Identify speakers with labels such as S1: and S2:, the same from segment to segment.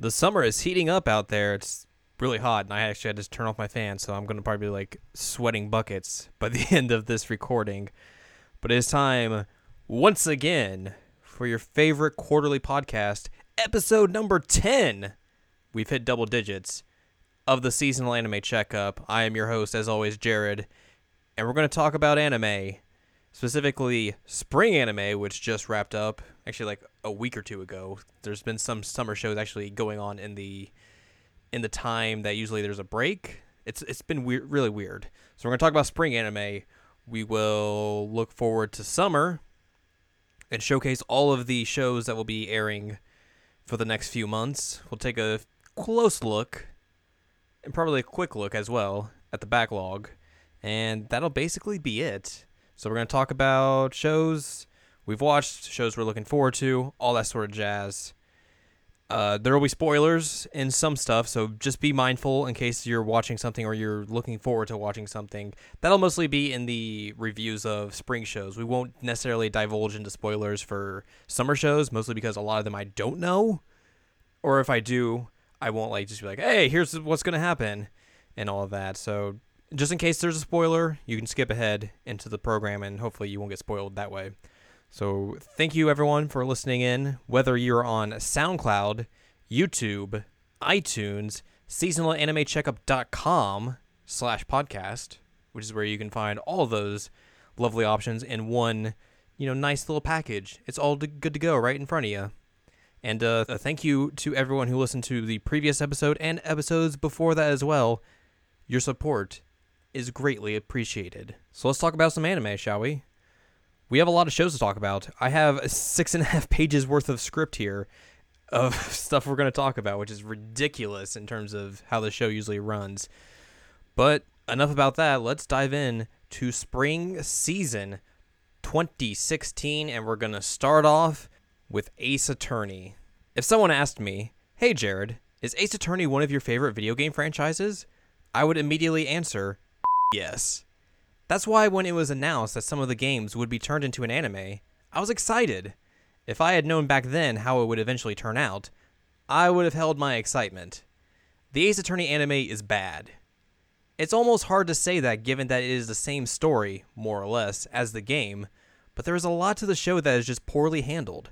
S1: the summer is heating up out there. It's really hot, and I actually had to turn off my fan, so I'm going to probably be like sweating buckets by the end of this recording. But it is time once again for your favorite quarterly podcast, episode number 10. We've hit double digits of the seasonal anime checkup. I am your host, as always, Jared, and we're going to talk about anime, specifically spring anime, which just wrapped up actually like a week or two ago. There's been some summer shows actually going on in the in the time that usually there's a break. It's it's been weird, really weird. So we're gonna talk about spring anime. We will look forward to summer and showcase all of the shows that will be airing for the next few months. We'll take a close look and probably a quick look as well at the backlog, and that'll basically be it. So we're gonna talk about shows we've watched, shows we're looking forward to, all that sort of jazz. Uh, there will be spoilers in some stuff, so just be mindful in case you're watching something or you're looking forward to watching something. That'll mostly be in the reviews of spring shows. We won't necessarily divulge into spoilers for summer shows, mostly because a lot of them I don't know, or if I do, I won't like just be like, "Hey, here's what's gonna happen," and all of that. So just in case there's a spoiler, you can skip ahead into the program, and hopefully you won't get spoiled that way. So thank you everyone for listening in, whether you're on SoundCloud, YouTube, iTunes, seasonalanimecheckup.com slash podcast, which is where you can find all those lovely options in one, you know, nice little package. It's all good to go right in front of you. And uh, thank you to everyone who listened to the previous episode and episodes before that as well. Your support is greatly appreciated. So let's talk about some anime, shall we? We have a lot of shows to talk about. I have six and a half pages worth of script here of stuff we're going to talk about, which is ridiculous in terms of how the show usually runs. But enough about that. Let's dive in to spring season 2016, and we're going to start off with Ace Attorney. If someone asked me, Hey Jared, is Ace Attorney one of your favorite video game franchises? I would immediately answer, Yes. That's why when it was announced that some of the games would be turned into an anime, I was excited. If I had known back then how it would eventually turn out, I would have held my excitement. The Ace Attorney anime is bad. It's almost hard to say that given that it is the same story, more or less, as the game, but there is a lot to the show that is just poorly handled.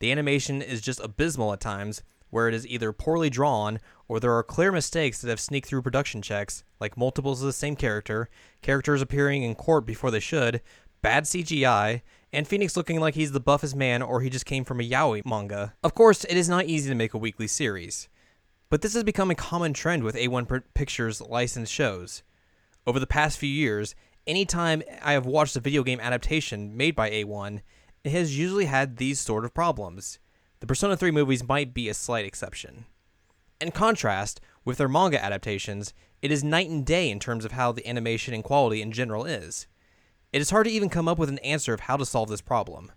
S1: The animation is just abysmal at times, where it is either poorly drawn or there are clear mistakes that have sneaked through production checks, like multiples of the same character, characters appearing in court before they should, bad CGI, and Phoenix looking like he's the buffest man or he just came from a yaoi manga. Of course, it is not easy to make a weekly series, but this has become a common trend with A1 Pictures licensed shows. Over the past few years, anytime I have watched a video game adaptation made by A1, it has usually had these sort of problems. The Persona 3 movies might be a slight exception. In contrast, with their manga adaptations, it is night and day in terms of how the animation and quality in general is. It is hard to even come up with an answer of how to solve this problem.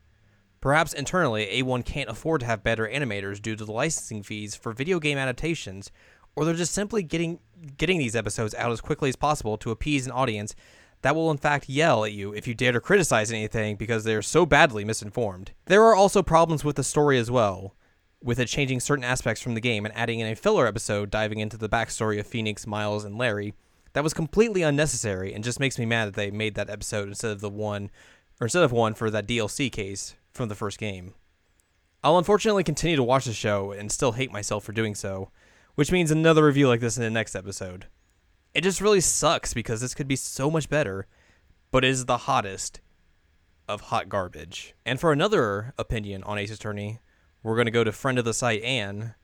S1: Perhaps internally, A1 can't afford to have better animators due to the licensing fees for video game adaptations, or they're just simply getting getting these episodes out as quickly as possible to appease an audience that will in fact yell at you if you dare to criticize anything because they're so badly misinformed. There are also problems with the story as well with it changing certain aspects from the game and adding in a filler episode diving into the backstory of Phoenix, Miles, and Larry that was completely unnecessary and just makes me mad that they made that episode instead of the one or instead of one for that DLC case from the first game. I'll unfortunately continue to watch the show and still hate myself for doing so, which means another review like this in the next episode. It just really sucks because this could be so much better, but it is the hottest of hot garbage. And for another opinion on Ace Attorney, we're going to go to friend of the site, Anne,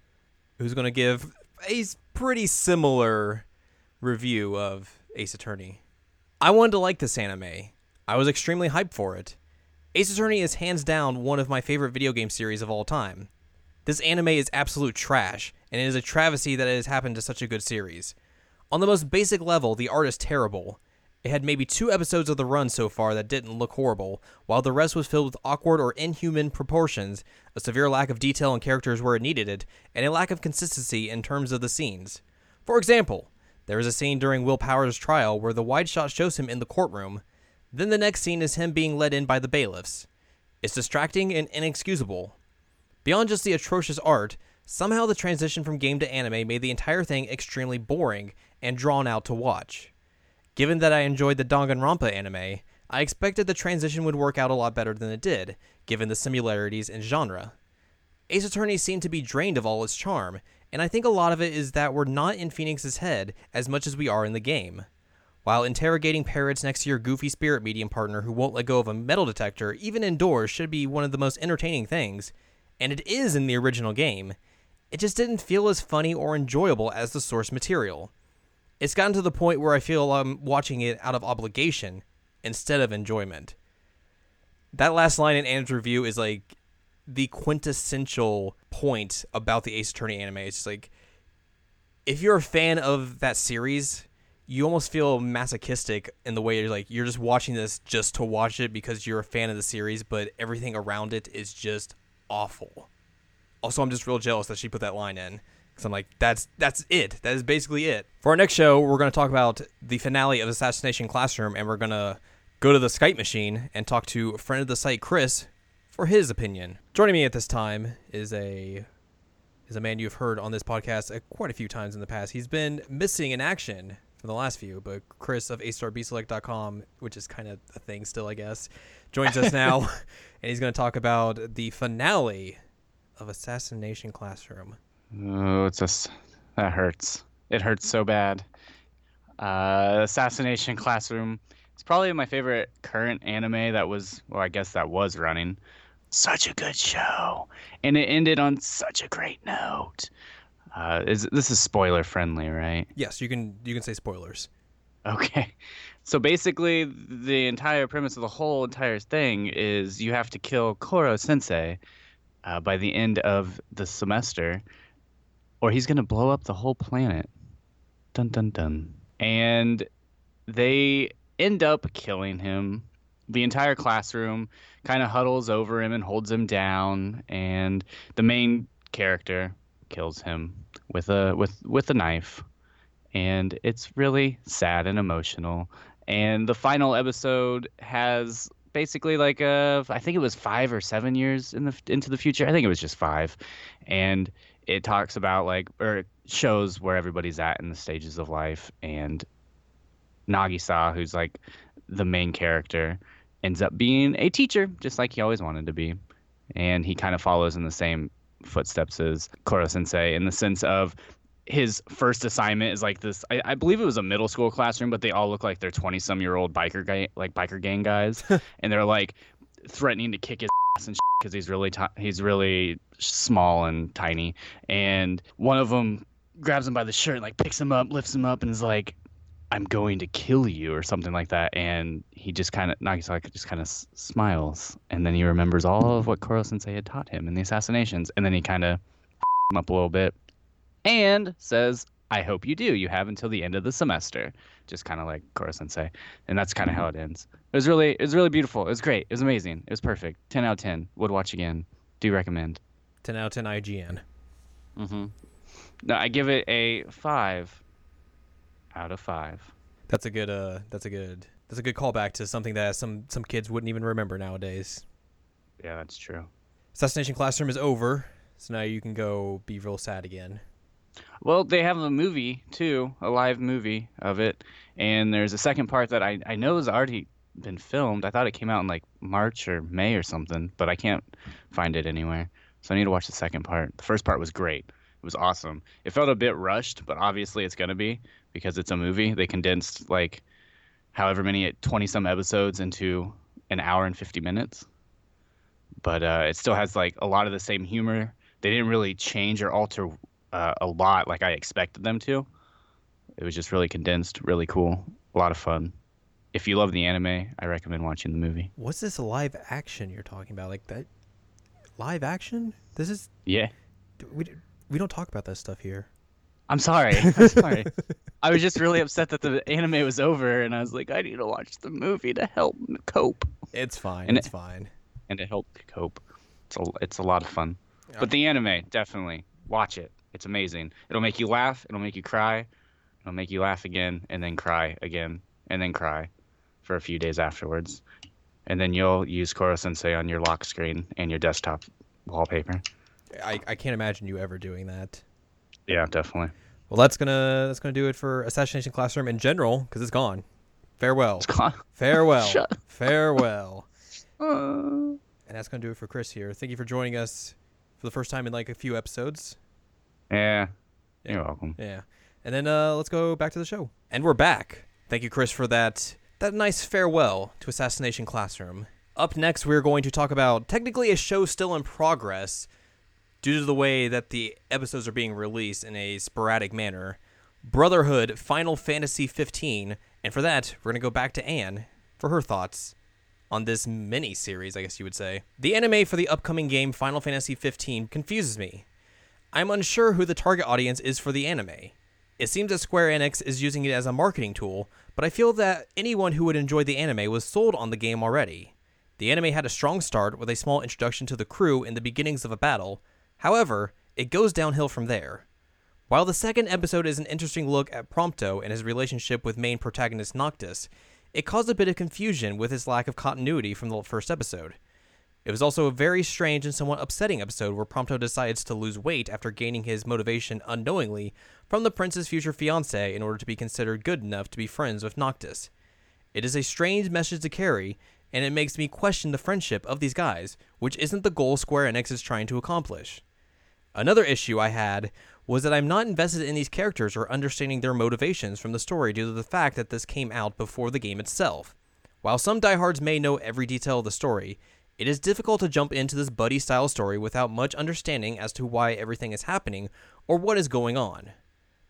S1: who's going to give a pretty similar review of Ace Attorney. I wanted to like this anime. I was extremely hyped for it. Ace Attorney is hands down one of my favorite video game series of all time. This anime is absolute trash, and it is a travesty that it has happened to such a good series. On the most basic level, the art is terrible, it had maybe two episodes of the run so far that didn't look horrible, while the rest was filled with awkward or inhuman proportions, a severe lack of detail in characters where it needed it, and a lack of consistency in terms of the scenes. For example, there is a scene during Will Powers' trial where the wide shot shows him in the courtroom. Then the next scene is him being led in by the bailiffs. It's distracting and inexcusable. Beyond just the atrocious art, Somehow the transition from game to anime made the entire thing extremely boring and drawn out to watch. Given that I enjoyed the Danganronpa anime, I expected the transition would work out a lot better than it did, given the similarities in genre. Ace Attorney seemed to be drained of all its charm, and I think a lot of it is that we're not in Phoenix's head as much as we are in the game. While interrogating parrots next to your goofy spirit medium partner who won't let go of a metal detector, even indoors, should be one of the most entertaining things, and it is in the original game, it just didn't feel as funny or enjoyable as the source material. It's gotten to the point where I feel I'm watching it out of obligation instead of enjoyment. That last line in Anna's review is like the quintessential point about the Ace Attorney anime. It's just like if you're a fan of that series, you almost feel masochistic in the way you're like you're just watching this just to watch it because you're a fan of the series, but everything around it is just awful. Also, I'm just real jealous that she put that line in because I'm like, that's that's it. That is basically it. For our next show, we're going to talk about the finale of Assassination Classroom, and we're going to go to the Skype machine and talk to a friend of the site, Chris, for his opinion. Joining me at this time is a is a man you've heard on this podcast uh, quite a few times in the past. He's been missing in action for the last few, but Chris of AStarBselect.com, which is kind of a thing still, I guess, joins us now, and he's going to talk about the finale of Assassination Classroom.
S2: Oh, it's just that hurts. It hurts so bad. Uh, Assassination Classroom. It's probably my favorite current anime that was, well, I guess that was running. Such a good show, and it ended on such a great note. Uh, is this is spoiler friendly, right?
S1: Yes, you can you can say spoilers.
S2: Okay. So basically, the entire premise of the whole entire thing is you have to kill Koro Sensei uh, by the end of the semester, or he's going to blow up the whole planet. Dun dun dun. And they end up killing him. The entire classroom kind of huddles over him and holds him down, and the main character kills him with a with with a knife. And it's really sad and emotional. And the final episode has basically like a I think it was five or seven years in the into the future. I think it was just five, and it talks about like or it shows where everybody's at in the stages of life. And Nagisa, who's like the main character, ends up being a teacher, just like he always wanted to be, and he kind of follows in the same footsteps as Koro Sensei in the sense of his first assignment is like this. I, I, believe it was a middle school classroom, but they all look like they're twenty some year old biker guy, like biker gang guys, and they're like threatening to kick his and because he's really t- he's really small and tiny. And one of them grabs him by the shirt, like picks him up, lifts him up, and is like, "I'm going to kill you" or something like that. And he just kind of Nagisaki just kind of s- smiles, and then he remembers all of what Koro Sensei had taught him in the assassinations, and then he kind of him up a little bit and says, I hope you do. You have until the end of the semester. Just kind of like Koro Sensei. And that's kind of how it ends. It was really it was really beautiful. It was great. It was amazing. It was perfect. 10 out of 10. Would watch again. Do recommend.
S1: 10 out of 10 IGN.
S2: Mm-hmm. No, I give it a 5 out of 5.
S1: That's a good uh that's a good that's a good callback to something that some some kids wouldn't even remember nowadays.
S2: Yeah, that's true.
S1: Assassination Classroom is over. So now you can go be real sad again.
S2: Well, they have a movie too, a live movie of it, and there's a second part that I I know is already been filmed. I thought it came out in like March or May or something, but I can't find it anywhere. So I need to watch the second part. The first part was great. It was awesome. It felt a bit rushed, but obviously it's going to be because it's a movie. They condensed like however many 20 some episodes into an hour and 50 minutes. But uh, it still has like a lot of the same humor. They didn't really change or alter uh, a lot like I expected them to. It was just really condensed, really cool, a lot of fun. If you love the anime, I recommend watching the movie.
S1: What's this live action you're talking about? Like that live action? This is
S2: Yeah.
S1: we we don't talk about that stuff here.
S2: I'm sorry. I'm sorry. I was just really upset that the anime was over, and I was like, I need to watch the movie to help cope.
S1: It's fine.
S2: And
S1: it's
S2: it-
S1: fine.
S2: And to help cope, it's a, it's a lot of fun. But the anime, definitely watch it. It's amazing. It'll make you laugh. It'll make you cry. It'll make you laugh again, and then cry again, and then cry for a few days afterwards. And then you'll use Koro Sensei on your lock screen and your desktop wallpaper.
S1: I, I can't imagine you ever doing that.
S2: Yeah, definitely.
S1: Well, that's gonna that's gonna do it for Assassination Classroom in general because it's gone. Farewell.
S2: It's gone.
S1: Farewell. Farewell.
S2: Uh,
S1: And that's gonna do it for Chris here. Thank you for joining us for the first time in like a few episodes.
S2: yeah.
S1: Yeah.
S2: You're welcome.
S1: Yeah. And then uh, let's go back to the show. And we're back. Thank you, Chris, for that that nice farewell to Assassination Classroom. Up next, we're going to talk about technically a show still in progress due to the way that the episodes are being released in a sporadic manner. Brotherhood Final Fantasy 15. And for that, we're going to go back to Anne for her thoughts on this mini series, I guess you would say. The anime for the upcoming game Final Fantasy 15 confuses me. I'm unsure who the target audience is for the anime. It seems that Square Enix is using it as a marketing tool, but I feel that anyone who would enjoy the anime was sold on the game already. The anime had a strong start with a small introduction to the crew in the beginnings of a battle. However, it goes downhill from there. While the second episode is an interesting look at Prompto and his relationship with main protagonist Noctis, it caused a bit of confusion with his lack of continuity from the first episode. It was also a very strange and somewhat upsetting episode where Prompto decides to lose weight after gaining his motivation unknowingly from the prince's future fiancée in order to be considered good enough to be friends with Noctis. It is a strange message to carry, and it makes me question the friendship of these guys, which isn't the goal Square Enix is trying to accomplish. Another issue I had was that I'm not invested in these characters or understanding their motivations from the story due to the fact that this came out before the game itself. While some diehards may know every detail of the story, it is difficult to jump into this buddy style story without much understanding as to why everything is happening or what is going on.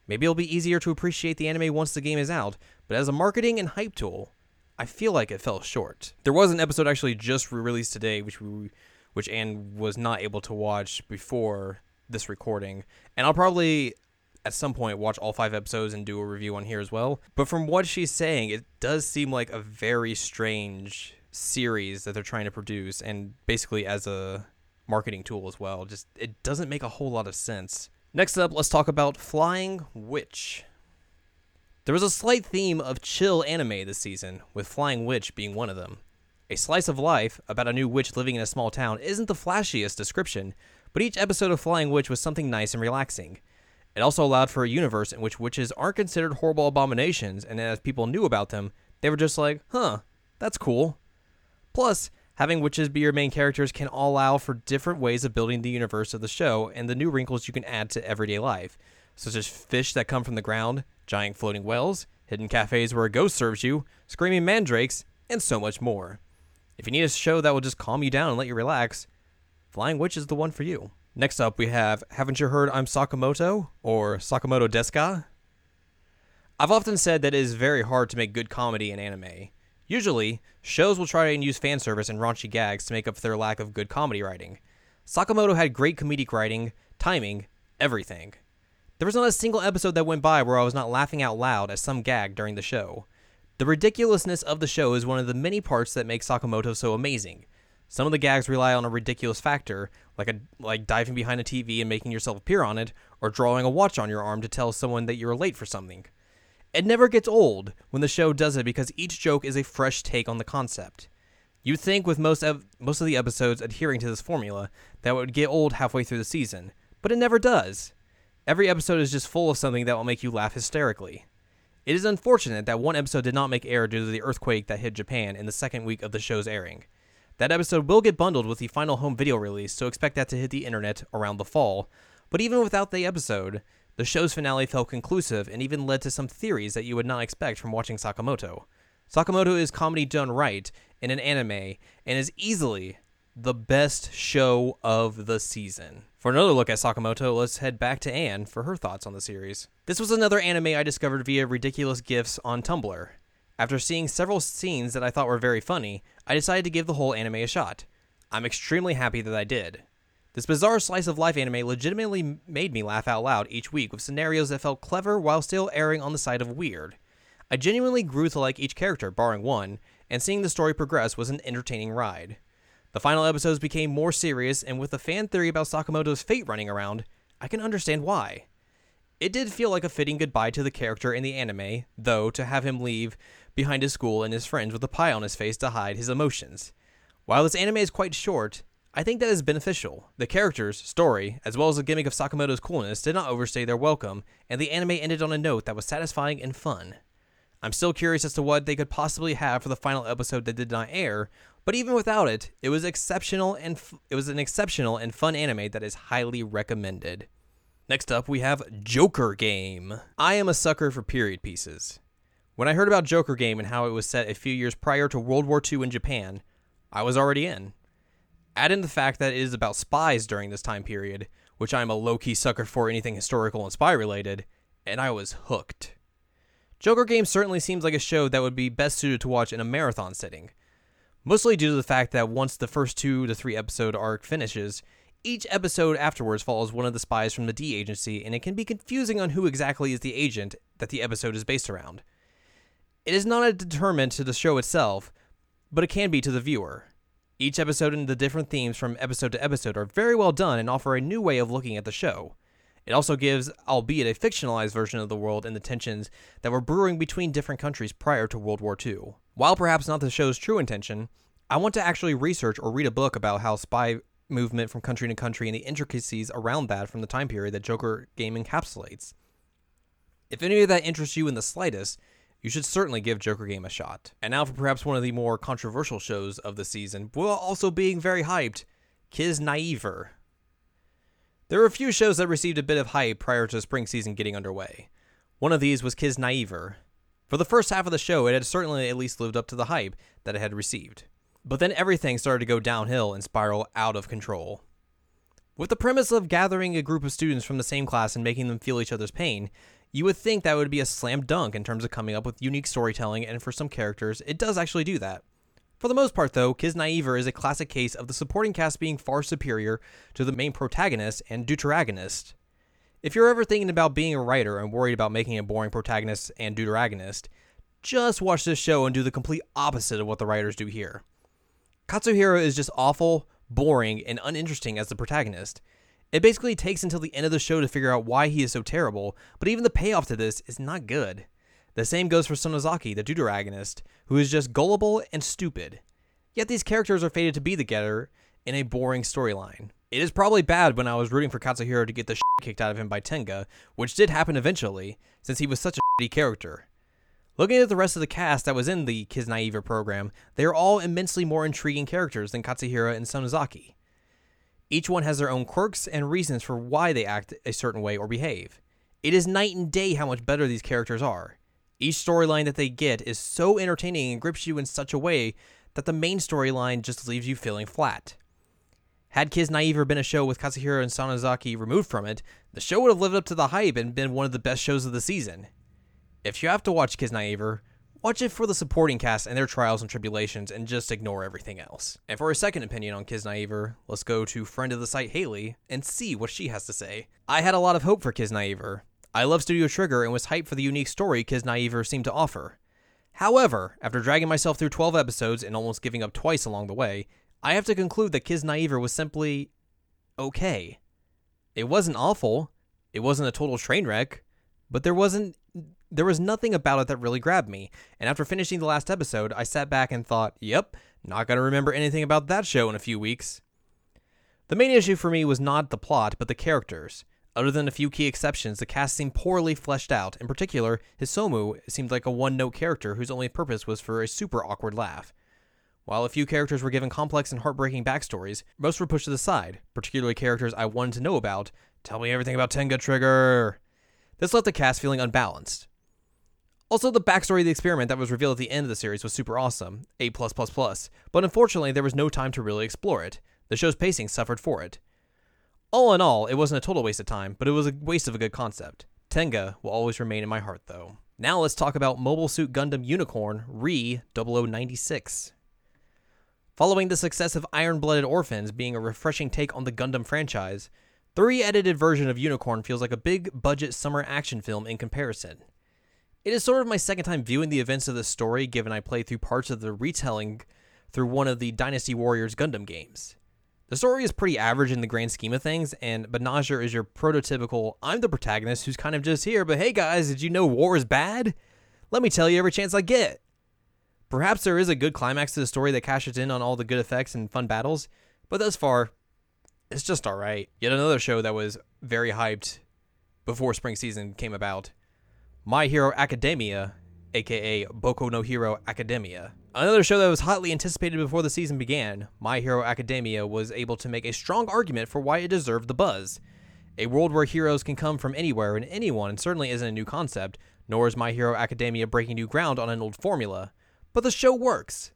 S1: Maybe it'll be easier to appreciate the anime once the game is out, but as a marketing and hype tool, I feel like it fell short. There was an episode actually just released today, which we, which Anne was not able to watch before this recording, and I'll probably at some point watch all five episodes and do a review on here as well. But from what she's saying, it does seem like a very strange series that they're trying to produce, and basically as a marketing tool as well. Just it doesn't make a whole lot of sense. Next up, let's talk about Flying Witch. There was a slight theme of chill anime this season, with Flying Witch being one of them. A slice of life about a new witch living in a small town isn't the flashiest description, but each episode of Flying Witch was something nice and relaxing. It also allowed for a universe in which witches aren't considered horrible abominations, and as people knew about them, they were just like, huh, that's cool. Plus, having witches be your main characters can allow for different ways of building the universe of the show and the new wrinkles you can add to everyday life, such as fish that come from the ground, giant floating wells, hidden cafes where a ghost serves you, screaming mandrakes, and so much more. If you need a show that will just calm you down and let you relax, Flying Witch is the one for you. Next up, we have Haven't You Heard I'm Sakamoto? or Sakamoto Deska? I've often said that it is very hard to make good comedy in anime. Usually, shows will try and use fan service and raunchy gags to make up for their lack of good comedy writing. Sakamoto had great comedic writing, timing, everything. There was not a single episode that went by where I was not laughing out loud at some gag during the show. The ridiculousness of the show is one of the many parts that make Sakamoto so amazing. Some of the gags rely on a ridiculous factor, like a like diving behind a TV and making yourself appear on it, or drawing a watch on your arm to tell someone that you're late for something. It never gets old when the show does it because each joke is a fresh take on the concept. You'd think with most of most of the episodes adhering to this formula that it would get old halfway through the season, but it never does. Every episode is just full of something that will make you laugh hysterically. It is unfortunate that one episode did not make air due to the earthquake that hit Japan in the second week of the show's airing. That episode will get bundled with the final home video release, so expect that to hit the internet around the fall. But even without the episode, the show's finale felt conclusive and even led to some theories that you would not expect from watching Sakamoto. Sakamoto is comedy done right in an anime and is easily the best show of the season. For another look at Sakamoto, let's head back to Anne for her thoughts on the series. This was another anime I discovered via ridiculous gifs on Tumblr. After seeing several scenes that I thought were very funny, I decided to give the whole anime a shot. I'm extremely happy that I did. This bizarre slice of life anime legitimately made me laugh out loud each week with scenarios that felt clever while still erring on the side of weird. I genuinely grew to like each character, barring one, and seeing the story progress was an entertaining ride. The final episodes became more serious, and with the fan theory about Sakamoto's fate running around, I can understand why. It did feel like a fitting goodbye to the character in the anime, though, to have him leave behind his school and his friends with a pie on his face to hide his emotions. While this anime is quite short, I think that is beneficial. The characters, story, as well as the gimmick of Sakamoto's coolness did not overstay their welcome, and the anime ended on a note that was satisfying and fun. I'm still curious as to what they could possibly have for the final episode that did not air, but even without it, it was exceptional and f- it was an exceptional and fun anime that is highly recommended. Next up, we have Joker Game. I am a sucker for period pieces. When I heard about Joker Game and how it was set a few years prior to World War II in Japan, I was already in. Add in the fact that it is about spies during this time period, which I'm a low key sucker for anything historical and spy related, and I was hooked. Joker Game certainly seems like a show that would be best suited to watch in a marathon setting, mostly due to the fact that once the first two to three episode arc finishes, each episode afterwards follows one of the spies from the D agency, and it can be confusing on who exactly is the agent that the episode is based around. It is not a determinant to the show itself, but it can be to the viewer. Each episode and the different themes from episode to episode are very well done and offer a new way of looking at the show. It also gives, albeit a fictionalized version of the world and the tensions that were brewing between different countries prior to World War II. While perhaps not the show's true intention, I want to actually research or read a book about how spy movement from country to country and the intricacies around that from the time period that Joker game encapsulates. If any of that interests you in the slightest, you should certainly give Joker Game a shot. And now for perhaps one of the more controversial shows of the season, while also being very hyped, Kiznaiver. There were a few shows that received a bit of hype prior to spring season getting underway. One of these was Kiznaiver. For the first half of the show, it had certainly at least lived up to the hype that it had received. But then everything started to go downhill and spiral out of control. With the premise of gathering a group of students from the same class and making them feel each other's pain, you would think that would be a slam dunk in terms of coming up with unique storytelling, and for some characters, it does actually do that. For the most part, though, Kiznaiver is a classic case of the supporting cast being far superior to the main protagonist and deuteragonist. If you're ever thinking about being a writer and worried about making a boring protagonist and deuteragonist, just watch this show and do the complete opposite of what the writers do here. Katsuhiro is just awful, boring, and uninteresting as the protagonist, it basically takes until the end of the show to figure out why he is so terrible, but even the payoff to this is not good. The same goes for Sonozaki, the deuteragonist, who is just gullible and stupid. Yet these characters are fated to be together in a boring storyline. It is probably bad when I was rooting for Katsuhiro to get the shit kicked out of him by Tenga, which did happen eventually, since he was such a shitty character. Looking at the rest of the cast that was in the Kiznaiver program, they are all immensely more intriguing characters than Katsuhiro and Sonozaki. Each one has their own quirks and reasons for why they act a certain way or behave. It is night and day how much better these characters are. Each storyline that they get is so entertaining and grips you in such a way that the main storyline just leaves you feeling flat. Had Kiznaiver been a show with Katsuhiro and Sonozaki removed from it, the show would have lived up to the hype and been one of the best shows of the season. If you have to watch Kiznaiver, Watch it for the supporting cast and their trials and tribulations and just ignore everything else. And for a second opinion on Kiznaiver, let's go to friend of the site Haley and see what she has to say. I had a lot of hope for Kiznaiver. I love Studio Trigger and was hyped for the unique story Kiznaiver seemed to offer. However, after dragging myself through 12 episodes and almost giving up twice along the way, I have to conclude that Kiznaiver was simply okay. It wasn't awful, it wasn't a total train wreck, but there wasn't there was nothing about it that really grabbed me, and after finishing the last episode, I sat back and thought, yep, not going to remember anything about that show in a few weeks. The main issue for me was not the plot, but the characters. Other than a few key exceptions, the cast seemed poorly fleshed out. In particular, Hisomu seemed like a one note character whose only purpose was for a super awkward laugh. While a few characters were given complex and heartbreaking backstories, most were pushed to the side, particularly characters I wanted to know about. Tell me everything about Tenga Trigger! This left the cast feeling unbalanced. Also, the backstory of the experiment that was revealed at the end of the series was super awesome, A+++, but unfortunately there was no time to really explore it. The show's pacing suffered for it. All in all, it wasn't a total waste of time, but it was a waste of a good concept. Tenga will always remain in my heart, though. Now let's talk about Mobile Suit Gundam Unicorn Re 0096. Following the success of Iron Blooded Orphans being a refreshing take on the Gundam franchise, the re edited version of Unicorn feels like a big budget summer action film in comparison. It is sort of my second time viewing the events of the story, given I played through parts of the retelling through one of the Dynasty Warriors Gundam games. The story is pretty average in the grand scheme of things, and Banagher is your prototypical I'm the protagonist who's kind of just here, but hey guys, did you know war is bad? Let me tell you every chance I get. Perhaps there is a good climax to the story that cashes in on all the good effects and fun battles, But thus far, it's just alright. Yet another show that was very hyped before spring season came about My Hero Academia, aka Boku no Hero Academia. Another show that was hotly anticipated before the season began, My Hero Academia was able to make a strong argument for why it deserved the buzz. A world where heroes can come from anywhere and anyone certainly isn't a new concept, nor is My Hero Academia breaking new ground on an old formula. But the show works.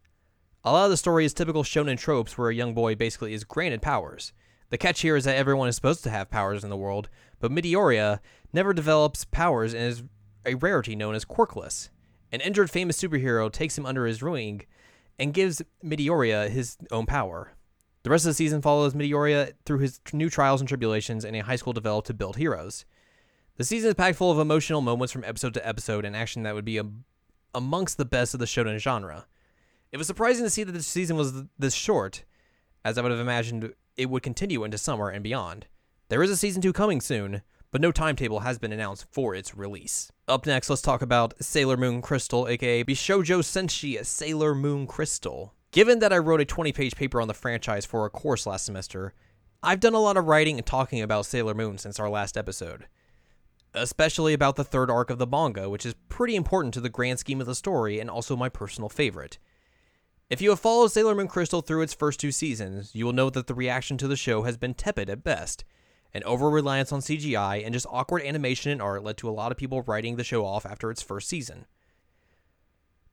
S1: A lot of the story is typical shonen tropes where a young boy basically is granted powers. The catch here is that everyone is supposed to have powers in the world, but Midoriya never develops powers and is a rarity known as quirkless. An injured famous superhero takes him under his wing and gives Midoriya his own power. The rest of the season follows Midoriya through his new trials and tribulations in a high school developed to build heroes. The season is packed full of emotional moments from episode to episode and action that would be a, amongst the best of the shonen genre. It was surprising to see that the season was this short, as I would have imagined it would continue into summer and beyond. There is a season 2 coming soon, but no timetable has been announced for its release. Up next, let's talk about Sailor Moon Crystal, aka Bishoujo Senshi Sailor Moon Crystal. Given that I wrote a 20 page paper on the franchise for a course last semester, I've done a lot of writing and talking about Sailor Moon since our last episode. Especially about the third arc of the manga, which is pretty important to the grand scheme of the story and also my personal favorite. If you have followed Sailor Moon Crystal through its first two seasons, you will know that the reaction to the show has been tepid at best. An over reliance on CGI and just awkward animation and art led to a lot of people writing the show off after its first season.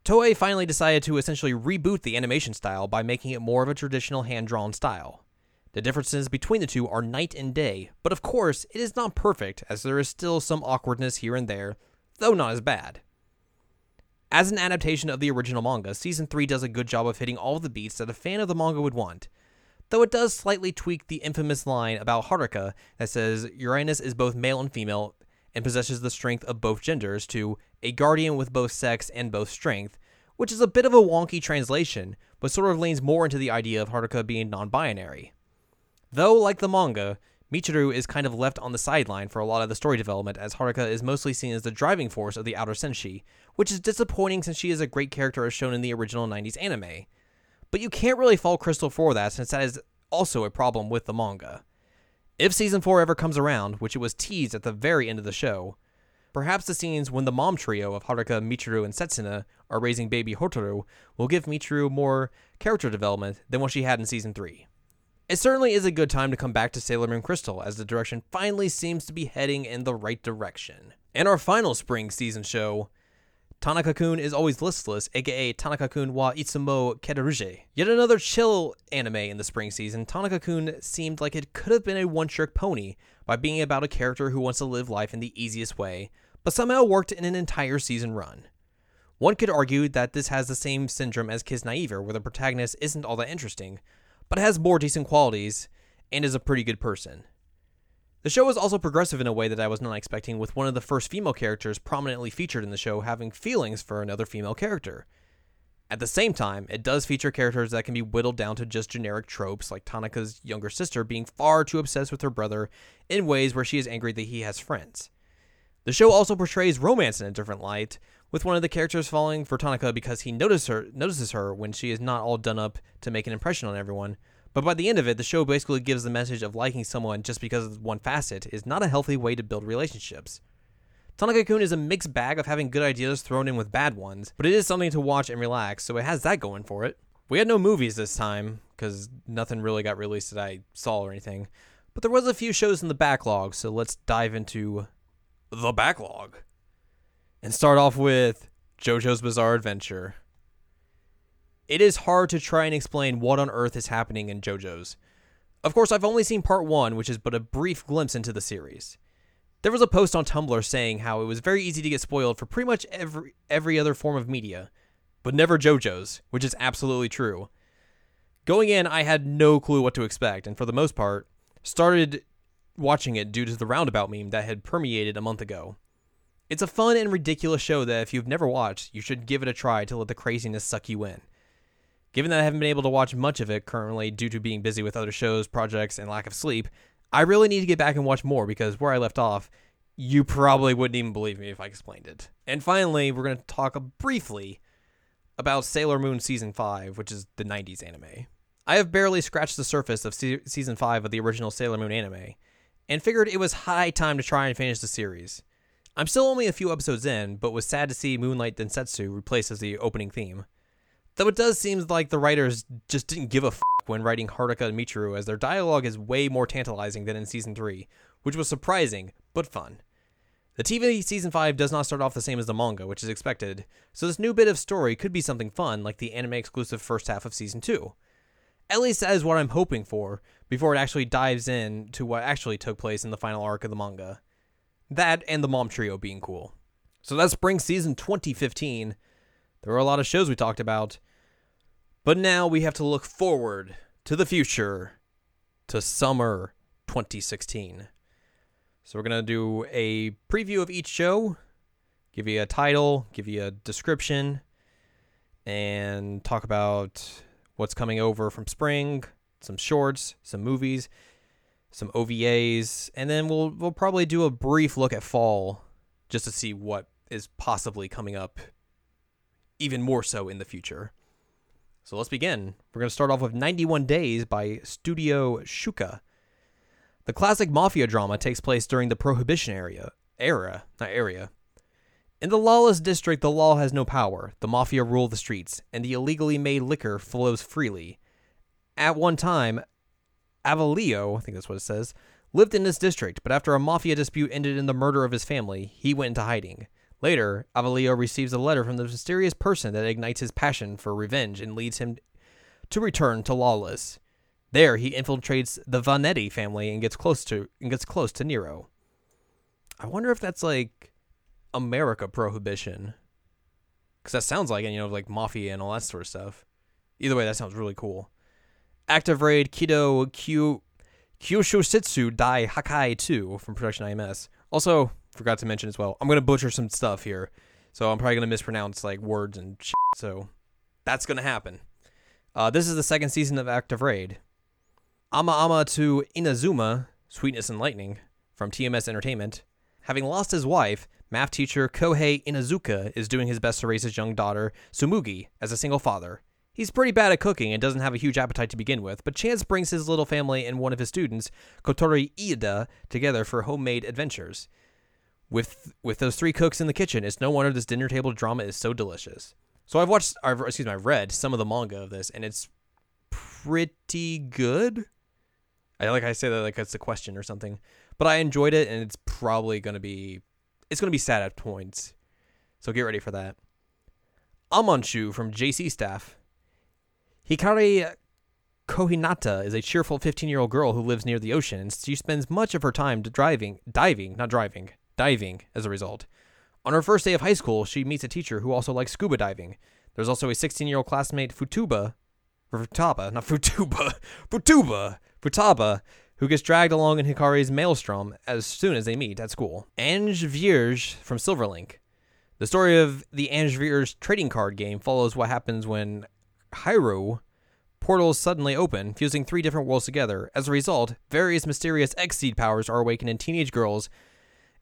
S1: Toei finally decided to essentially reboot the animation style by making it more of a traditional hand drawn style. The differences between the two are night and day, but of course, it is not perfect, as there is still some awkwardness here and there, though not as bad. As an adaptation of the original manga, Season 3 does a good job of hitting all the beats that a fan of the manga would want, though it does slightly tweak the infamous line about Haruka that says Uranus is both male and female and possesses the strength of both genders to a guardian with both sex and both strength, which is a bit of a wonky translation, but sort of leans more into the idea of Haruka being non binary. Though, like the manga, Michiru is kind of left on the sideline for a lot of the story development, as Haruka is mostly seen as the driving force of the Outer Senshi, which is disappointing since she is a great character as shown in the original 90s anime. But you can't really fault Crystal for that, since that is also a problem with the manga. If season 4 ever comes around, which it was teased at the very end of the show, perhaps the scenes when the mom trio of Haruka, Michiru, and Setsuna are raising baby Hotaru will give Michiru more character development than what she had in season 3. It certainly is a good time to come back to Sailor Moon Crystal, as the direction finally seems to be heading in the right direction. And our final spring season show, Tanaka kun is always listless, aka Tanaka kun wa itsumo kedaruge. Yet another chill anime in the spring season, Tanaka kun seemed like it could have been a one trick pony by being about a character who wants to live life in the easiest way, but somehow worked in an entire season run. One could argue that this has the same syndrome as Kiznaiver, where the protagonist isn't all that interesting, but has more decent qualities and is a pretty good person. The show is also progressive in a way that I was not expecting, with one of the first female characters prominently featured in the show having feelings for another female character. At the same time, it does feature characters that can be whittled down to just generic tropes, like Tanaka's younger sister being far too obsessed with her brother in ways where she is angry that he has friends. The show also portrays romance in a different light, with one of the characters falling for Tanaka because he notices her, notices her when she is not all done up to make an impression on everyone. But by the end of it, the show basically gives the message of liking someone just because of one facet is not a healthy way to build relationships. Tanaka Kun is a mixed bag of having good ideas thrown in with bad ones, but it is something to watch and relax, so it has that going for it. We had no movies this time, because nothing really got released that I saw or anything, but there was a few shows in the backlog, so let's dive into the backlog and start off with JoJo's Bizarre Adventure. It is hard to try and explain what on earth is happening in JoJo's. Of course, I've only seen part one, which is but a brief glimpse into the series. There was a post on Tumblr saying how it was very easy to get spoiled for pretty much every every other form of media, but never JoJo's, which is absolutely true. Going in, I had no clue what to expect, and for the most part, started watching it due to the roundabout meme that had permeated a month ago. It's a fun and ridiculous show that if you've never watched, you should give it a try to let the craziness suck you in. Given that I haven't been able to watch much of it currently due to being busy with other shows, projects, and lack of sleep, I really need to get back and watch more because where I left off, you probably wouldn't even believe me if I explained it. And finally, we're going to talk briefly about Sailor Moon Season 5, which is the 90s anime. I have barely scratched the surface of se- season 5 of the original Sailor Moon anime, and figured it was high time to try and finish the series. I'm still only a few episodes in, but was sad to see Moonlight Densetsu replaced as the opening theme. Though it does seem like the writers just didn't give a f when writing Haruka and Michiru, as their dialogue is way more tantalizing than in season 3, which was surprising, but fun. The TV season 5 does not start off the same as the manga, which is expected, so this new bit of story could be something fun like the anime exclusive first half of season 2. At least that is what I'm hoping for before it actually dives in to what actually took place in the final arc of the manga. That and the mom trio being cool. So that's spring season 2015. There were a lot of shows we talked about. But now we have to look forward to the future, to summer 2016. So we're going to do a preview of each show, give you a title, give you a description, and talk about what's coming over from spring, some shorts, some movies, some OVAs, and then we'll we'll probably do a brief look at fall just to see what is possibly coming up even more so in the future. So let's begin. We're going to start off with 91 Days by Studio Shuka. The classic mafia drama takes place during the Prohibition area, era, not area. In the lawless district, the law has no power. The mafia rule the streets, and the illegally made liquor flows freely. At one time, Avalio, I think that's what it says, lived in this district, but after a mafia dispute ended in the murder of his family, he went into hiding. Later, Avalio receives a letter from the mysterious person that ignites his passion for revenge and leads him to return to Lawless. There, he infiltrates the Vanetti family and gets close to and gets close to Nero. I wonder if that's like America prohibition, because that sounds like it, you know, like mafia and all that sort of stuff. Either way, that sounds really cool. Active Raid Kido Kyu Kyushositsu Dai Hakai 2 from Production IMS. Also, forgot to mention as well, I'm to butcher some stuff here. So I'm probably to mispronounce like words and shit. So that's to happen. Uh, this is the second season of Active Raid. Ama Ama to Inazuma, Sweetness and Lightning, from TMS Entertainment. Having lost his wife, math teacher Kohei Inazuka is doing his best to raise his young daughter, Tsumugi, as a single father. He's pretty bad at cooking and doesn't have a huge appetite to begin with, but Chance brings his little family and one of his students, Kotori Iida, together for homemade adventures. With with those three cooks in the kitchen, it's no wonder this dinner table drama is so delicious. So I've watched, excuse me, I've read some of the manga of this, and it's pretty good. I like I say that like it's a question or something, but I enjoyed it, and it's probably gonna be, it's gonna be sad at points. So get ready for that. Amanchu from JC Staff Hikari Kohinata is a cheerful 15 year old girl who lives near the ocean, and she spends much of her time driving, diving, not driving, diving as a result. On her first day of high school, she meets a teacher who also likes scuba diving. There's also a 16 year old classmate, Futuba, Futaba, not Futuba, Futuba, Futaba, who gets dragged along in Hikari's maelstrom as soon as they meet at school. Ange Vierge from Silverlink. The story of the Ange Vierge trading card game follows what happens when Hyrule portals suddenly open, fusing three different worlds together. As a result, various mysterious X-Seed powers are awakened in teenage girls.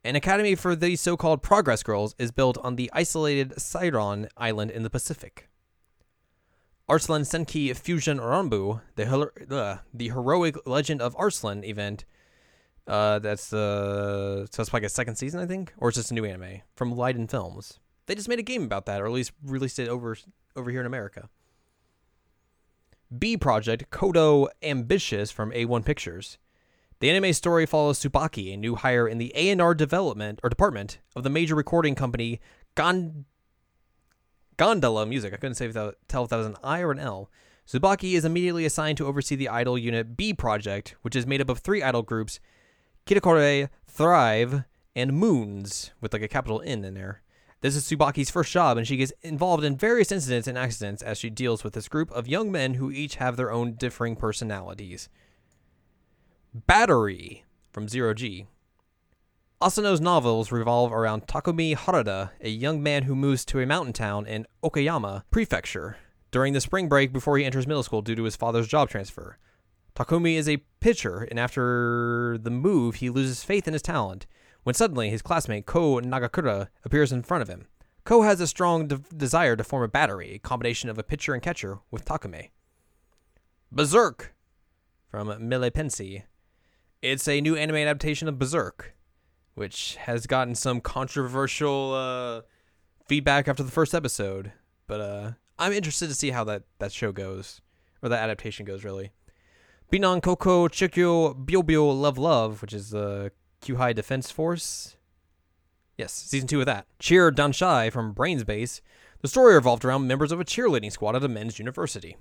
S1: An academy for these so-called Progress Girls is built on the isolated Seiron Island in the Pacific. Arslan Senki Fujin Ranbu, the, uh, the heroic legend of Arslan event. Uh, that's the uh, so it's like a second season, I think, or it's just a new anime from Liden Films. They just made a game about that, or at least released it over over here in America. B Project Kodo Ambitious from A1 Pictures. The anime story follows Tsubaki, a new hire in the A&R development or department of the major recording company Gond- Gondola Music. I couldn't say without, tell if that was an I or an L. Tsubaki is immediately assigned to oversee the idol unit B Project, which is made up of three idol groups: Kitakore, Thrive, and Moons, with like a capital N in there. This is Tsubaki's first job, and she gets involved in various incidents and accidents as she deals with this group of young men who each have their own differing personalities. Battery from Zero G. Asano's novels revolve around Takumi Harada, a young man who moves to a mountain town in Okayama Prefecture during the spring break before he enters middle school due to his father's job transfer. Takumi is a pitcher, and after the move, he loses faith in his talent when suddenly his classmate Ko Nagakura appears in front of him. Ko has a strong de- desire to form a battery, a combination of a pitcher and catcher, with Takumi. Berserk from Millepensee. It's a new anime adaptation of Berserk, which has gotten some controversial uh, feedback after the first episode. But uh, I'm interested to see how that, that show goes, or that adaptation goes, really. Binan Koko Chikyo Byobyo Love Love, which is the Cute High Defense Force. Yes, season two of that. Cheer Danshi from Brain's Base. The story revolved around members of a cheerleading squad at a men's university.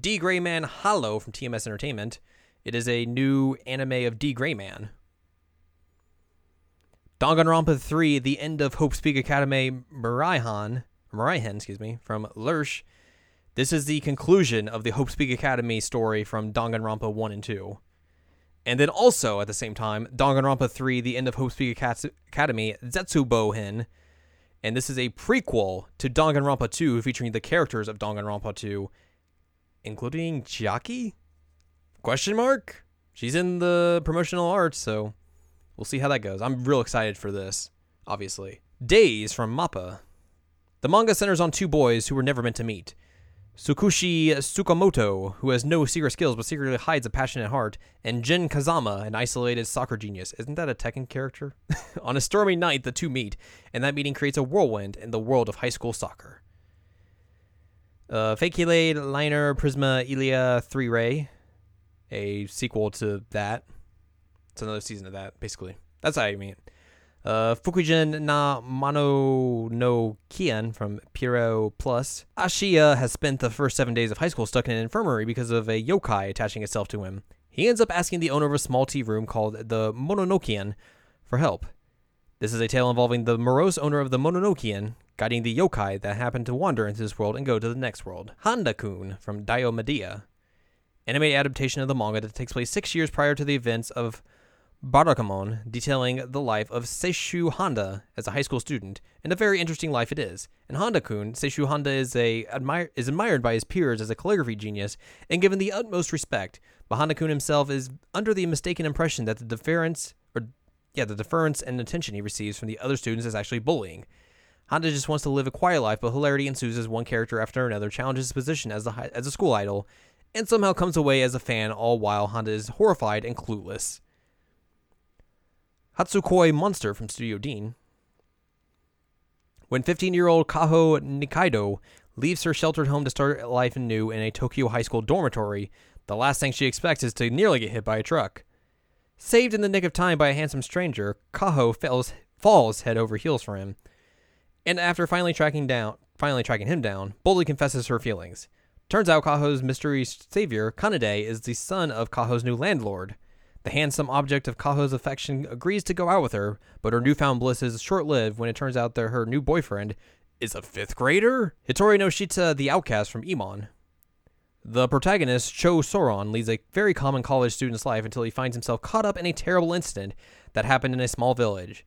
S1: D. Grayman Hallow from TMS Entertainment. It is a new anime of D. Grayman. Danganronpa 3, The End of Hope's Peak Academy, Maraihan, Maraihan, excuse me, from Lerche. This is the conclusion of the Hope's Peak Academy story from Danganronpa 1 and 2. And then also, at the same time, Danganronpa 3, The End of Hope's Peak Academy, Zetsubohen. And this is a prequel to Danganronpa 2 featuring the characters of Danganronpa 2, including Chiaki? Question mark? She's in the promotional art, so we'll see how that goes. I'm real excited for this, obviously. Days from Mappa. The manga centers on two boys who were never meant to meet. Tsukushi Tsukamoto, who has no secret skills but secretly hides a passionate heart, and Jin Kazama, an isolated soccer genius. Isn't that a Tekken character? on a stormy night, the two meet, and that meeting creates a whirlwind in the world of high school soccer. Uh, Fate/kaleid liner Prisma Illya 3 Ray, a sequel to that. It's another season of that, basically. That's how I mean. Uh, Fukujin na Mano no Kian from Pierrot Plus. Ashiya has spent the first seven days of high school stuck in an infirmary because of a yokai attaching itself to him. He ends up asking the owner of a small tea room called the Mononokean for help. This is a tale involving the morose owner of the Mononokean guiding the yokai that happen to wander into this world and go to the next world. Honda Kun from Diomedéa. Anime adaptation of the manga that takes place six years prior to the events of Barakamon, detailing the life of Seishu Honda as a high school student, and a very interesting life it is. In Honda-kun, Seishu Honda is a admire, is admired by his peers as a calligraphy genius and given the utmost respect. But Handa-kun himself is under the mistaken impression that the deference or yeah, the deference and attention he receives from the other students is actually bullying. Honda just wants to live a quiet life, but hilarity ensues as one character after another challenges his position as, a, as a school idol and somehow comes away as a fan, all while Honda is horrified and clueless. Hatsukoi Monster from Studio Dean. When 15 year old Kaho Nikaido leaves her sheltered home to start life anew in a Tokyo high school dormitory, the last thing she expects is to nearly get hit by a truck. Saved in the nick of time by a handsome stranger, Kaho falls, falls head over heels for him and after finally tracking down, finally tracking him down, boldly confesses her feelings. Turns out Kaho's mystery savior, Kanade, is the son of Kaho's new landlord. The handsome object of Kaho's affection agrees to go out with her, but her newfound bliss is short-lived when it turns out that her new boyfriend is a fifth grader? Hitori no Shita, the outcast from Emon. The protagonist, Cho Soron, leads a very common college student's life until he finds himself caught up in a terrible incident that happened in a small village.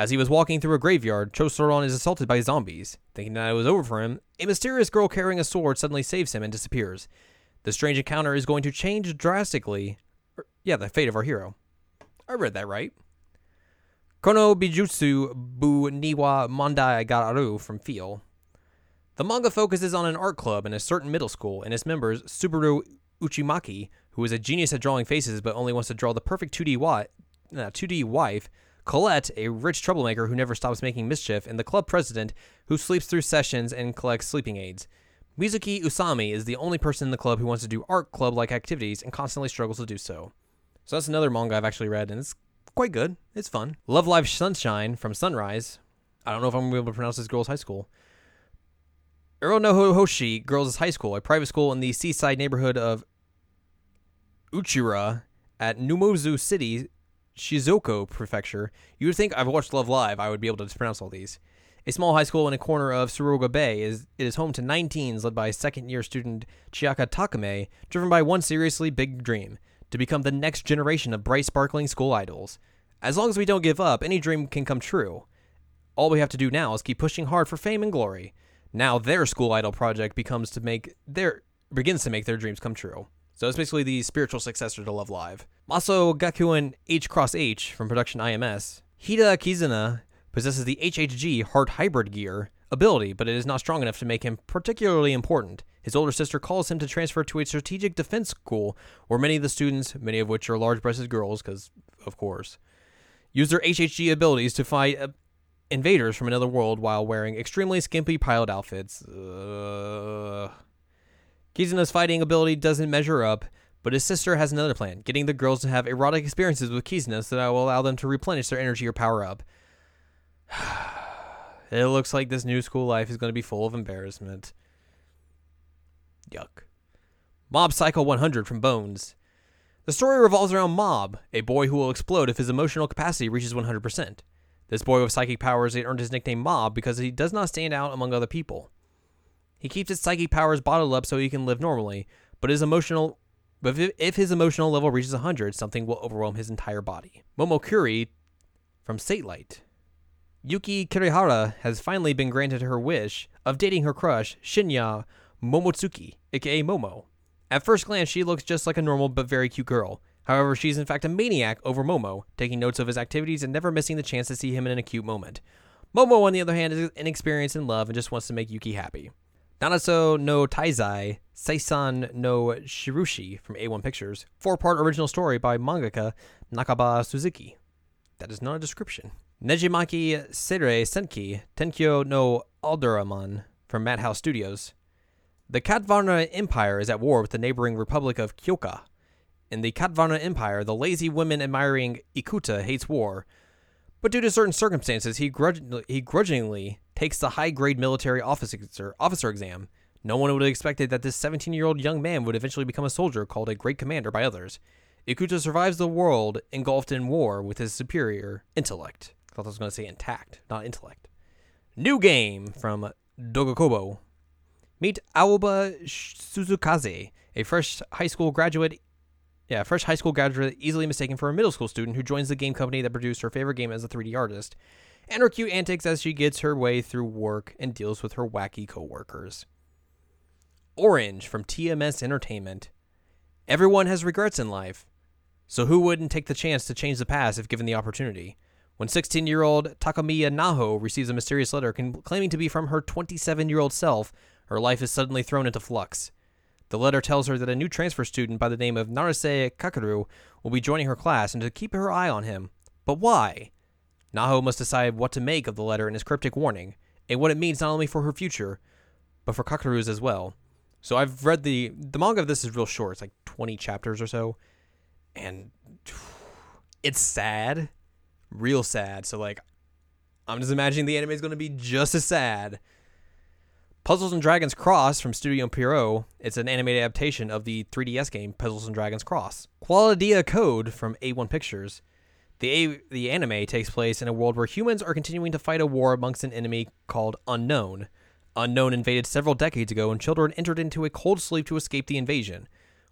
S1: As he was walking through a graveyard, Chosoron is assaulted by zombies. Thinking that it was over for him, a mysterious girl carrying a sword suddenly saves him and disappears. The strange encounter is going to change drastically, er, yeah, the fate of our hero. I read that right. Kono Bijutsu Bu Niwa Mondai Gararu from Feel. The manga focuses on an art club in a certain middle school and its members, Subaru Uchimaki, who is a genius at drawing faces but only wants to draw the perfect 2D, wi- uh, 2D wife, Colette, a rich troublemaker who never stops making mischief, and the club president, who sleeps through sessions and collects sleeping aids. Mizuki Usami is the only person in the club who wants to do art club like activities and constantly struggles to do so. So that's another manga I've actually read, and it's quite good. It's fun. Love Live Sunshine from Sunrise. I don't know if I'm going to be able to pronounce this girl's high school. Uranohoshi Girls' High School, a private school in the seaside neighborhood of Uchiura at Numazu City, Shizuoka Prefecture, you would think I've watched Love Live, I would be able to pronounce all these. A small high school in a corner of Suruga Bay is it is home to nine teens led by second year student Chika Takami, driven by one seriously big dream to become the next generation of bright, sparkling school idols. As long as we don't give up, any dream can come true. All we have to do now is keep pushing hard for fame and glory. Now their school idol project becomes to make their begins to make their dreams come true. So it's basically the spiritual successor to Love Live. Maso Gakuen H Cross H from production IMS. Hida Kizuna possesses the HHG Heart Hybrid Gear ability, but it is not strong enough to make him particularly important. His older sister calls him to transfer to a strategic defense school where many of the students, many of which are large breasted girls, because of course, use their HHG abilities to fight uh, invaders from another world while wearing extremely skimpy pilot outfits. Uh, Kizuna's fighting ability doesn't measure up, but his sister has another plan, getting the girls to have erotic experiences with Kizuna so that will allow them to replenish their energy or power up. it looks like this new school life is going to be full of embarrassment. Yuck. Mob Psycho 100 from Bones. The story revolves around Mob, a boy who will explode if his emotional capacity reaches 100%. This boy with psychic powers earned his nickname Mob because he does not stand out among other people. He keeps his psychic powers bottled up so he can live normally, but his emotional but if, his emotional level reaches 100, something will overwhelm his entire body. Momokuri from Satelight. Yuki Kirihara has finally been granted her wish of dating her crush, Shinya Momotsuki, aka Momo. At first glance, she looks just like a normal but very cute girl. However, she's in fact a maniac over Momo, taking notes of his activities and never missing the chance to see him in an acute moment. Momo, on the other hand, is inexperienced in love and just wants to make Yuki happy. Nanatsu no Taizai, Seisen no Shirushi from A1 Pictures, four part original story by mangaka Nakaba Suzuki. That is not a description. Nejimaki Seirei Senki, Tenkyo no Alderamin from Madhouse Studios. The Katvarna Empire is at war with the neighboring Republic of Kioka. In the Katvarna Empire, the lazy women admiring Ikuta hates war, but due to certain circumstances, he, grudg- he grudgingly takes the high grade military officer, officer exam. No one would have expected that this 17 year old young man would eventually become a soldier called a great commander by others. Ikuta survives the world engulfed in war with his superior intellect. I thought I was going to say intact, not intellect. New game from Doga Kobo. Meet Aoba Suzukaze, a fresh high school graduate. Yeah, fresh high school graduate easily mistaken for a middle school student who joins the game company that produced her favorite game as a 3D artist and her cute antics as she gets her way through work and deals with her wacky coworkers. Orange from TMS Entertainment. Everyone has regrets in life, so who wouldn't take the chance to change the past if given the opportunity? When 16 year old Takamiya Naho receives a mysterious letter claiming to be from her 27 year old self, her life is suddenly thrown into flux. The letter tells her that a new transfer student by the name of Naruse Kakeru will be joining her class and to keep her eye on him. But why? Naho must decide what to make of the letter and his cryptic warning, and what it means not only for her future, but for Kakeru's as well. So I've read the the manga of this is real short. It's like 20 chapters or so. And it's sad. Real sad. So like I'm just imagining the anime is going to be just as sad. Puzzles and Dragons Cross from Studio Pierrot. It's an animated adaptation of the 3DS game Puzzles and Dragons Cross. Qualidea Code from A1 Pictures. The, the anime takes place in a world where humans are continuing to fight a war amongst an enemy called Unknown. Unknown invaded several decades ago, and children entered into a cold sleep to escape the invasion.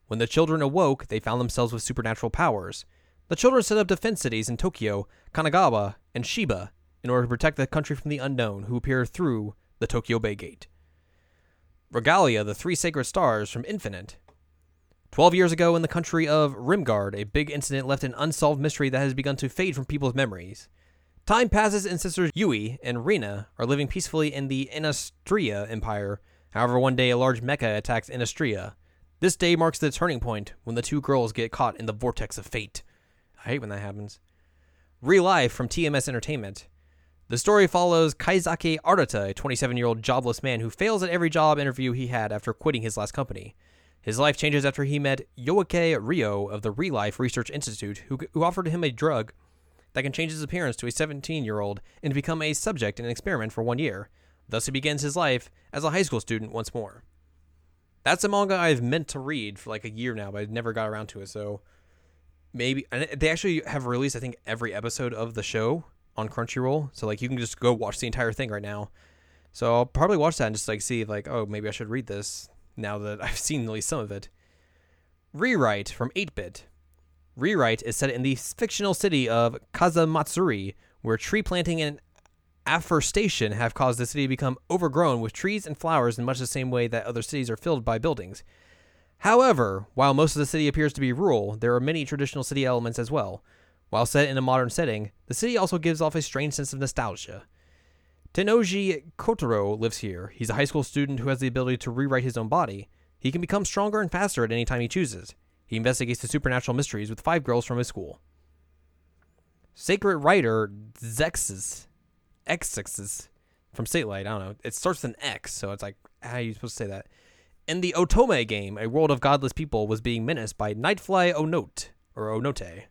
S1: When the children awoke, they found themselves with supernatural powers. The children set up defense cities in Tokyo, Kanagawa, and Chiba in order to protect the country from the unknown who appear through the Tokyo Bay Gate. Regalia, the Three Sacred Stars from Infinite. Twelve years ago, in the country of Rimgard, a big incident left an unsolved mystery that has begun to fade from people's memories. Time passes, and sisters Yui and Rina are living peacefully in the Inastria Empire. However, one day a large mecha attacks Inastria. This day marks the turning point when the two girls get caught in the vortex of fate. I hate when that happens. Real Life from TMS Entertainment. The story follows Kaizaki Arata, a 27 year old jobless man who fails at every job interview he had after quitting his last company. His life changes after he met Yoake Ryo of the Real Life Research Institute, who, who offered him a drug that can change his appearance to a 17 year old and become a subject in an experiment for one year. Thus, he begins his life as a high school student once more. That's a manga I've meant to read for like a year now, but I never got around to it. So maybe they actually have released, I think, every episode of the show on Crunchyroll. So like you can just go watch the entire thing right now. So I'll probably watch that and just like see like, oh, maybe I should read this now that I've seen at least some of it. Rewrite from 8 Bit. Rewrite is set in the fictional city of Kazamatsuri, where tree planting and afforestation have caused the city to become overgrown with trees and flowers in much the same way that other cities are filled by buildings. However, while most of the city appears to be rural, there are many traditional city elements as well. While set in a modern setting, the city also gives off a strange sense of nostalgia. Tenoji Kotaro lives here. He's a high school student who has the ability to rewrite his own body. He can become stronger and faster at any time he chooses. He investigates the supernatural mysteries with five girls from his school. Sacred Rider Zexus, Xexes. from Satelight. I don't know. It starts with an X, so it's like how are you supposed to say that? In the Otome game, a world of godless people was being menaced by Nightfly Onote or Onote,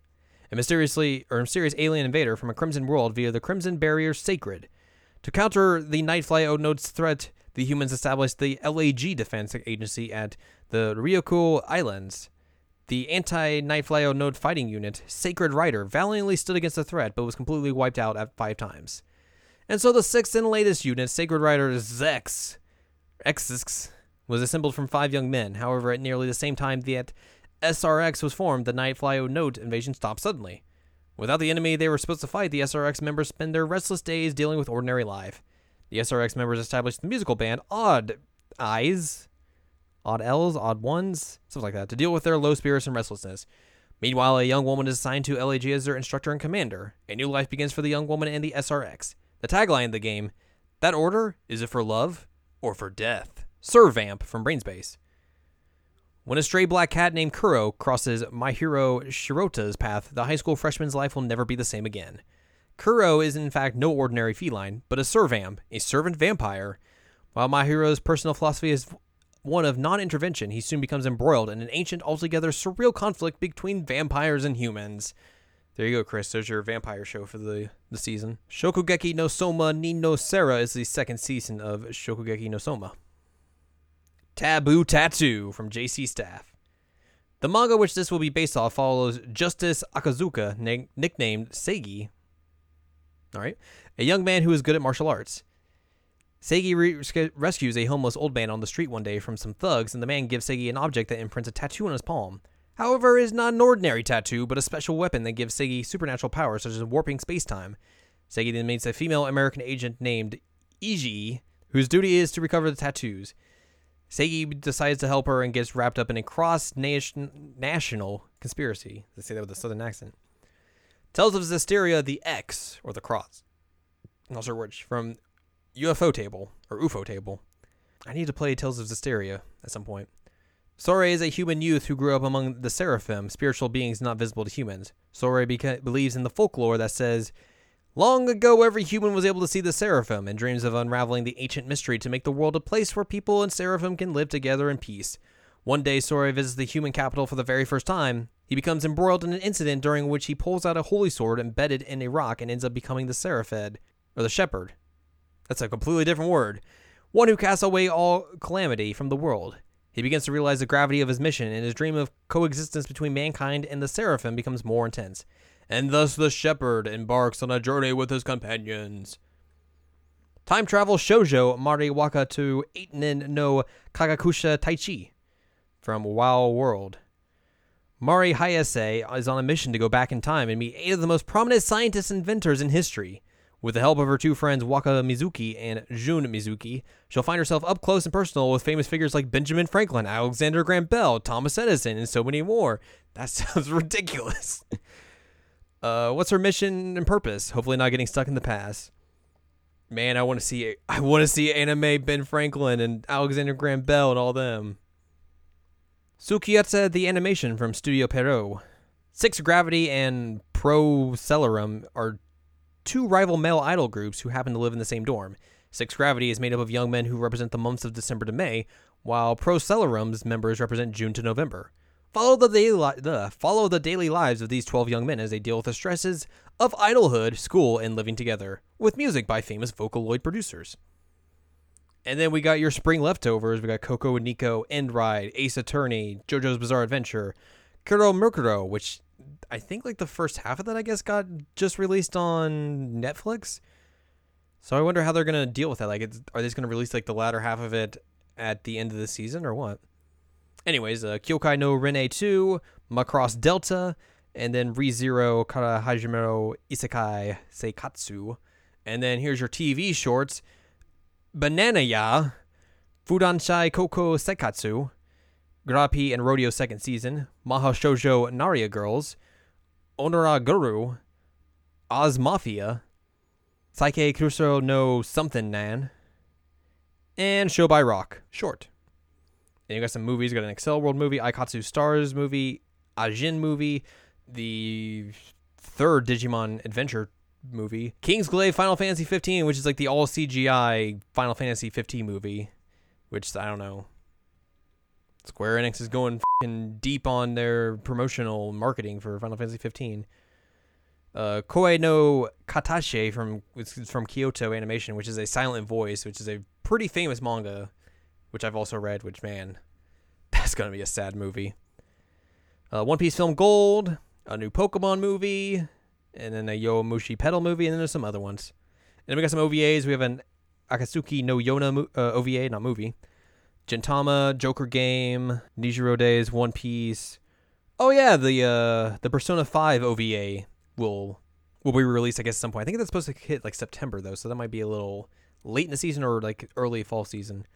S1: a mysteriously or mysterious alien invader from a Crimson world via the Crimson Barrier Sacred. To counter the Nightfly Onote's threat, the humans established the LAG Defense Agency at the Ryukyu Islands. The anti Nightfly Onote fighting unit, Sacred Rider, valiantly stood against the threat but was completely wiped out at five times. And so the sixth and latest unit, Sacred Rider Zex, Xx, was assembled from five young men. However, at nearly the same time that SRX was formed, the Nightfly Onote invasion stopped suddenly. Without the enemy they were supposed to fight, the SRX members spend their restless days dealing with ordinary life. The SRX members established the musical band Odd Eyes, Odd L's, Odd Ones, something like that, to deal with their low spirits and restlessness. Meanwhile, a young woman is assigned to LAG as their instructor and commander. A new life begins for the young woman and the SRX. The tagline of the game That order, is it for love or for death? Servamp from Brain's Base. When a stray black cat named Kuro crosses Mahiru Shirota's path, the high school freshman's life will never be the same again. Kuro is in fact no ordinary feline, but a servamp, a servant vampire. While Mahiru's personal philosophy is one of non intervention, he soon becomes embroiled in an ancient, altogether surreal conflict between vampires and humans. There you go, Chris. There's your vampire show for the, the season. Shokugeki no Soma ni no Sara is the second season of Shokugeki no Soma. Taboo Tattoo from JC Staff. The manga which this will be based off follows Justice Akazuka, na- nicknamed Seigi. All right, a young man who is good at martial arts. Seigi re- rescues a homeless old man on the street one day from some thugs, and the man gives Seigi an object that imprints a tattoo on his palm. However, it is not an ordinary tattoo, but a special weapon that gives Seigi supernatural powers such as warping space-time. Seigi then meets a female American agent named Iji, whose duty is to recover the tattoos. Seigi decides to help her and gets wrapped up in a cross-national conspiracy. They say that with a southern accent. Tales of Zestiria, the X, or the Cross. Not sure which. From ufotable, or UFO Table. I need to play Tales of Zestiria at some point. Sorey is a human youth who grew up among the seraphim, spiritual beings not visible to humans. Sorey beca- believes in the folklore that says, Long ago, every human was able to see the seraphim and dreams of unraveling the ancient mystery to make the world a place where people and seraphim can live together in peace. One day, Sorey visits the human capital for the very first time. He becomes embroiled in an incident during which he pulls out a holy sword embedded in a rock and ends up becoming the Seraphed, or the Shepherd. That's a completely different word. One who casts away all calamity from the world. He begins to realize the gravity of his mission, and his dream of coexistence between mankind and the seraphim becomes more intense. And thus the shepherd embarks on a journey with his companions. Time travel shoujo Mariwaka to Eitenin no Kagakusha Taichi from WoW World. Mari Hayase is on a mission to go back in time and meet eight of the most prominent scientists and inventors in history. With the help of her two friends Waka Mizuki and Jun Mizuki, she'll find herself up close and personal with famous figures like Benjamin Franklin, Alexander Graham Bell, Thomas Edison, and so many more. That sounds ridiculous. Uh, what's her mission and purpose? Hopefully, not getting stuck in the past. Man, I want to see I want to see anime Ben Franklin and Alexander Graham Bell and all them. Tsukiuta the animation from Studio Pierrot. Six Gravity and Procellarum are two rival male idol groups who happen to live in the same dorm. Six Gravity is made up of young men who represent the months of December to May, while Procellarum's members represent June to November. Follow the daily li- follow the daily lives of these 12 young men as they deal with the stresses of idolhood, school, and living together, with music by famous Vocaloid producers. And then we got your spring leftovers. We got Coco and Nico, Endride, Ace Attorney, JoJo's Bizarre Adventure, Kuromukuro, which I think like the first half of that I guess got just released on Netflix. So I wonder how they're gonna deal with that. Like, are they just gonna release like the latter half of it at the end of the season or what? Anyways, uh, Kyokai no Rinne 2, Macross Delta, and then ReZero Kara Hajimeru Isekai Seikatsu. And then here's your TV shorts. Banana Ya, Fudanshi Koukou Seikatsu, Grapi and Rodeo second season, Mahou Shoujo Naria Girls, Onora Guru, Oz Mafia, Saiki Kusuo no Something Nan, and Show by Rock, short. Then you got some movies. You got an Accel World movie, Aikatsu Stars movie, Ajin movie, the third Digimon Adventure movie, King's Kingsglaive Final Fantasy 15, which is like the all CGI Final Fantasy 15 movie, which I don't know. Square Enix is going deep on their promotional marketing for Final Fantasy 15. Uh, Koe no Katachi from from Kyoto Animation, which is a silent voice, which is a pretty famous manga, which I've also read. Which man, that's gonna be a sad movie. Uh, One Piece film Gold, a new Pokemon movie, and then a Yowamushi Pedal movie, and then there's some other ones. And then we got some OVAs. We have an Akatsuki no Yona uh, OVA, not movie. Gintama, Joker Game, Nijiiro Days, One Piece. Oh yeah, the uh, the Persona Five OVA will will be released, I guess, at some point. I think that's supposed to hit like September though, so that might be a little late in the season or like early fall season.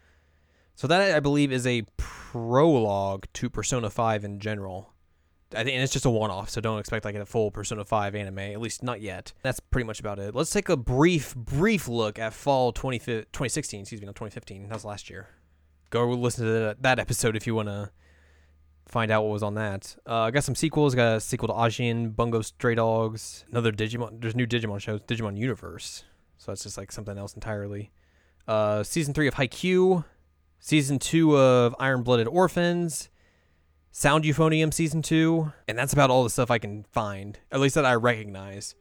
S1: So that I believe is a prologue to Persona Five in general. I think and it's just a one-off, so don't expect like a full Persona 5 anime, at least not yet. That's pretty much about it. Let's take a brief, brief look at fall 20, 2016, excuse me, not 2015. That was last year. Go listen to that, episode if you want to find out what was on that. Uh, I got some sequels. Got a sequel to Ajin, Bungo Stray Dogs, another Digimon. There's new Digimon shows, Digimon Universe. So that's just like something else entirely. Uh, season three of Haikyuu, season two of Iron Blooded Orphans, Sound Euphonium season two, and that's about all the stuff I can find, at least that I recognize.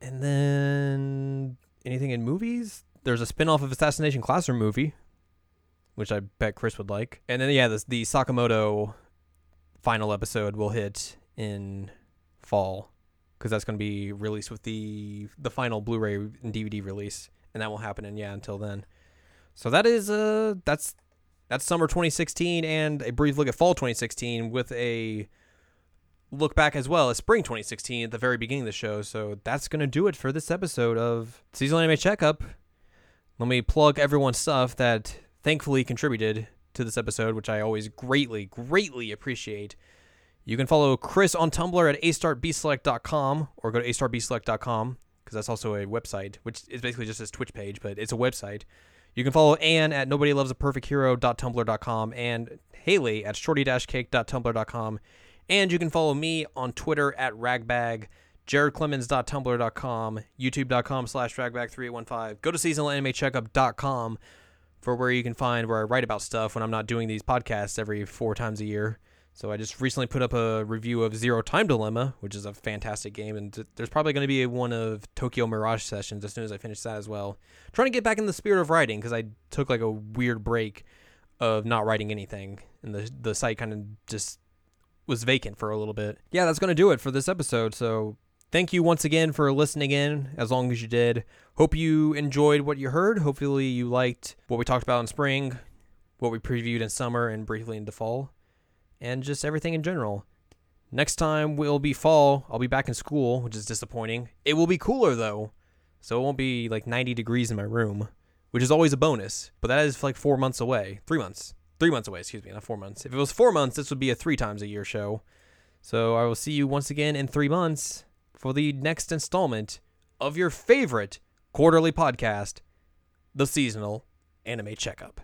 S1: And then anything in movies? There's a spin-off of Assassination Classroom movie, which I bet Chris would like. And then yeah, the, the Sakamoto final episode will hit in fall because that's going to be released with the the final Blu-ray and DVD release, and that will happen. And yeah, until then, so that is uh that's that's summer 2016 and a brief look at fall 2016 with a look back as well as spring 2016 at the very beginning of the show. So that's going to do it for this episode of Seasonal Anime Checkup. Let me plug everyone's stuff that thankfully contributed to this episode, which I always greatly, greatly appreciate. You can follow Chris on Tumblr at astartbselect.com or go to astartbselect.com because that's also a website, which is basically just his Twitch page, but it's a website. You can follow Anne at nobodylovesaperfecthero.tumblr.com and Haley at shorty-cake.tumblr.com. And you can follow me on Twitter at ragbag, jaredclemens.tumblr.com, youtube.com slash ragbag3815. Go to seasonalanimecheckup.com for where you can find where I write about stuff when I'm not doing these podcasts every four times a year. So I just recently put up a review of Zero Time Dilemma, which is a fantastic game, and th- there's probably going to be a one of Tokyo Mirage sessions as soon as I finish that as well. trying to get back in the spirit of writing because I took like a weird break of not writing anything, and the the site kind of just was vacant for a little bit. Yeah, that's going to do it for this episode. So thank you once again for listening in, as long as you did. Hope you enjoyed what you heard. Hopefully you liked what we talked about in spring, what we previewed in summer, and briefly into fall and just everything in general. Next time will be fall. I'll be back in school, which is disappointing. It will be cooler though, so it won't be like 90 degrees in my room, which is always a bonus. But that is like four months away. Three months. Three months away, excuse me, not four months. If it was four months, this would be a three times a year show. So I will see you once again in three months for the next installment of your favorite quarterly podcast, The Seasonal Anime Checkup.